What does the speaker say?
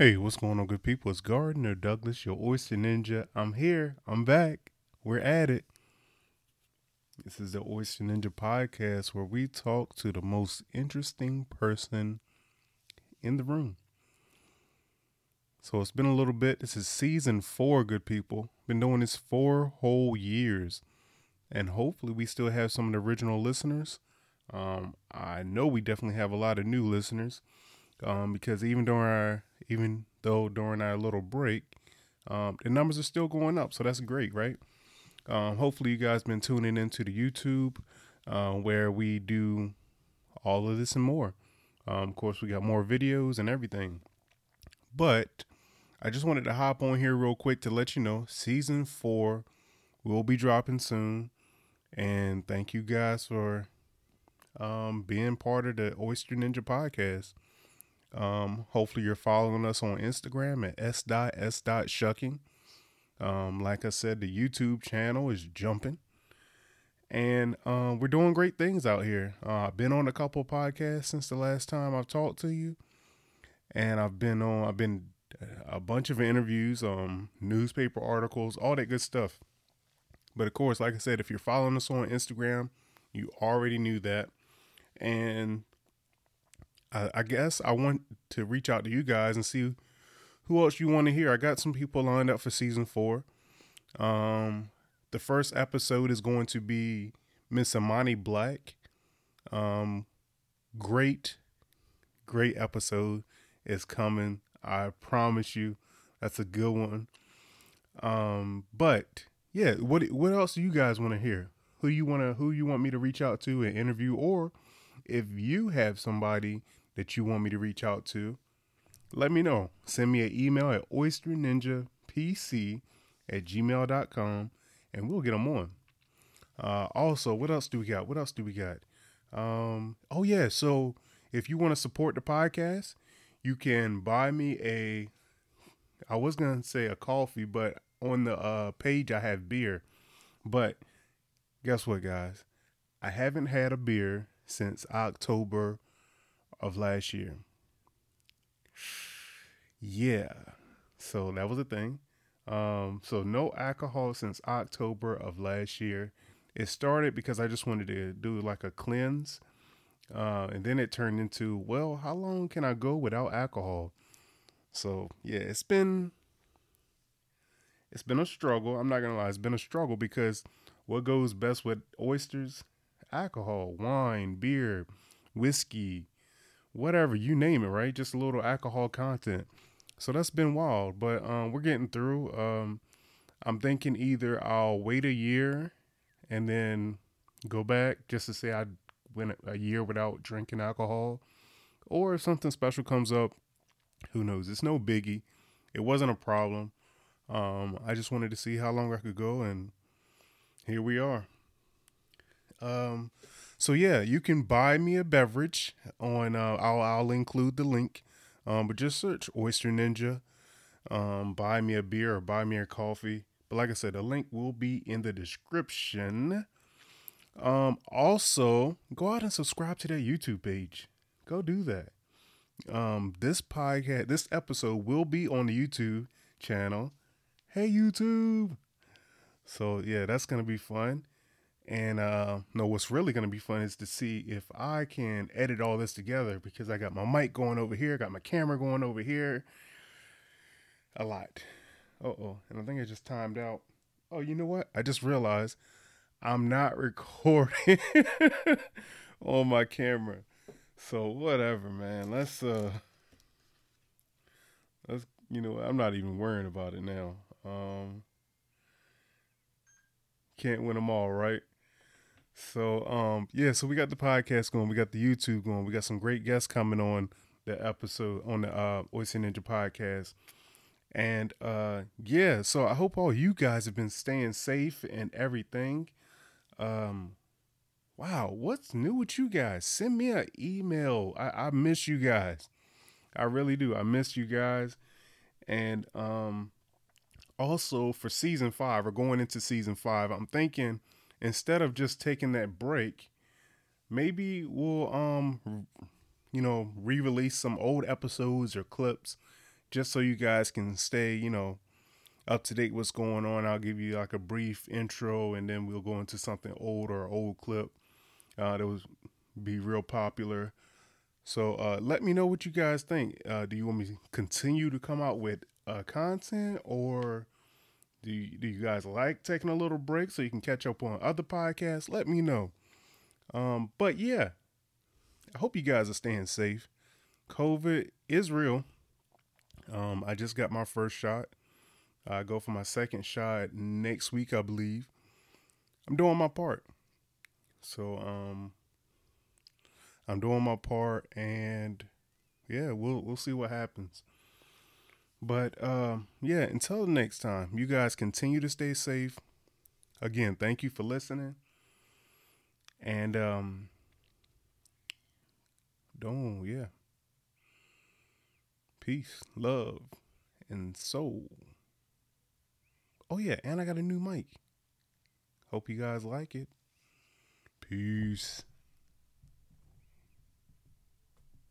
Hey, what's going on, good people? It's Gardner Douglas, your oyster ninja. I'm here. I'm back. We're at it. This is the Oyster Ninja podcast where we talk to the most interesting person in the room. So it's been a little bit. This is season four, good people. Been doing this four whole years. And hopefully we still have some of the original listeners. Um, I know we definitely have a lot of new listeners. Um, because even during our even though during our little break, um, the numbers are still going up. So that's great, right? Um, hopefully, you guys been tuning into the YouTube uh, where we do all of this and more. Um, of course, we got more videos and everything. But I just wanted to hop on here real quick to let you know season four will be dropping soon. And thank you guys for um, being part of the Oyster Ninja podcast. Um, hopefully you're following us on Instagram at s.s.shucking. Um, like I said, the YouTube channel is jumping. And um, we're doing great things out here. Uh, I've been on a couple podcasts since the last time I've talked to you. And I've been on I've been a bunch of interviews, um, newspaper articles, all that good stuff. But of course, like I said, if you're following us on Instagram, you already knew that. And I, I guess I want to reach out to you guys and see who else you want to hear. I got some people lined up for season four. Um, the first episode is going to be Miss Amani Black. Um, great, great episode is coming. I promise you, that's a good one. Um, but yeah, what what else do you guys want to hear? Who you want to who you want me to reach out to and interview, or if you have somebody that you want me to reach out to, let me know. Send me an email at oysterninjapc at gmail.com and we'll get them on. Uh, also, what else do we got? What else do we got? Um, oh, yeah. So if you want to support the podcast, you can buy me a, I was going to say a coffee, but on the uh, page I have beer. But guess what, guys? I haven't had a beer since October of last year. Yeah. So that was a thing. Um, so no alcohol since October of last year. It started because I just wanted to do like a cleanse. Uh, and then it turned into, well, how long can I go without alcohol? So yeah, it's been it's been a struggle. I'm not gonna lie, it's been a struggle because what goes best with oysters? Alcohol, wine, beer, whiskey, whatever you name it, right? Just a little alcohol content. So that's been wild, but um, we're getting through. Um, I'm thinking either I'll wait a year and then go back just to say I went a year without drinking alcohol, or if something special comes up, who knows? It's no biggie. It wasn't a problem. Um, I just wanted to see how long I could go, and here we are. Um, so yeah, you can buy me a beverage on. Uh, I'll I'll include the link, um, but just search Oyster Ninja. Um, buy me a beer or buy me a coffee. But like I said, the link will be in the description. Um, also, go out and subscribe to that YouTube page. Go do that. Um, this podcast, this episode will be on the YouTube channel. Hey YouTube. So yeah, that's gonna be fun. And uh, no, what's really going to be fun is to see if I can edit all this together because I got my mic going over here, got my camera going over here. A lot. Uh oh. And I think I just timed out. Oh, you know what? I just realized I'm not recording on my camera. So whatever, man. Let's uh let's you know, I'm not even worrying about it now. Um can't win them all, right? So um yeah, so we got the podcast going, we got the YouTube going, we got some great guests coming on the episode on the uh Oyster Ninja podcast. And uh yeah, so I hope all you guys have been staying safe and everything. Um wow, what's new with you guys? Send me an email. I, I miss you guys. I really do. I miss you guys. And um also for season five or going into season five, I'm thinking instead of just taking that break, maybe we'll um you know re-release some old episodes or clips just so you guys can stay, you know, up to date what's going on. I'll give you like a brief intro and then we'll go into something old or old clip uh, that was be real popular. So uh, let me know what you guys think. Uh, do you want me to continue to come out with uh, content or do you, do you guys like taking a little break so you can catch up on other podcasts? Let me know. Um, but yeah, I hope you guys are staying safe. COVID is real. Um, I just got my first shot. I go for my second shot next week, I believe. I'm doing my part. So um I'm doing my part and yeah, we'll we'll see what happens. But um yeah, until next time, you guys continue to stay safe. Again, thank you for listening. And um don't yeah. Peace, love, and soul. Oh yeah, and I got a new mic. Hope you guys like it. Peace.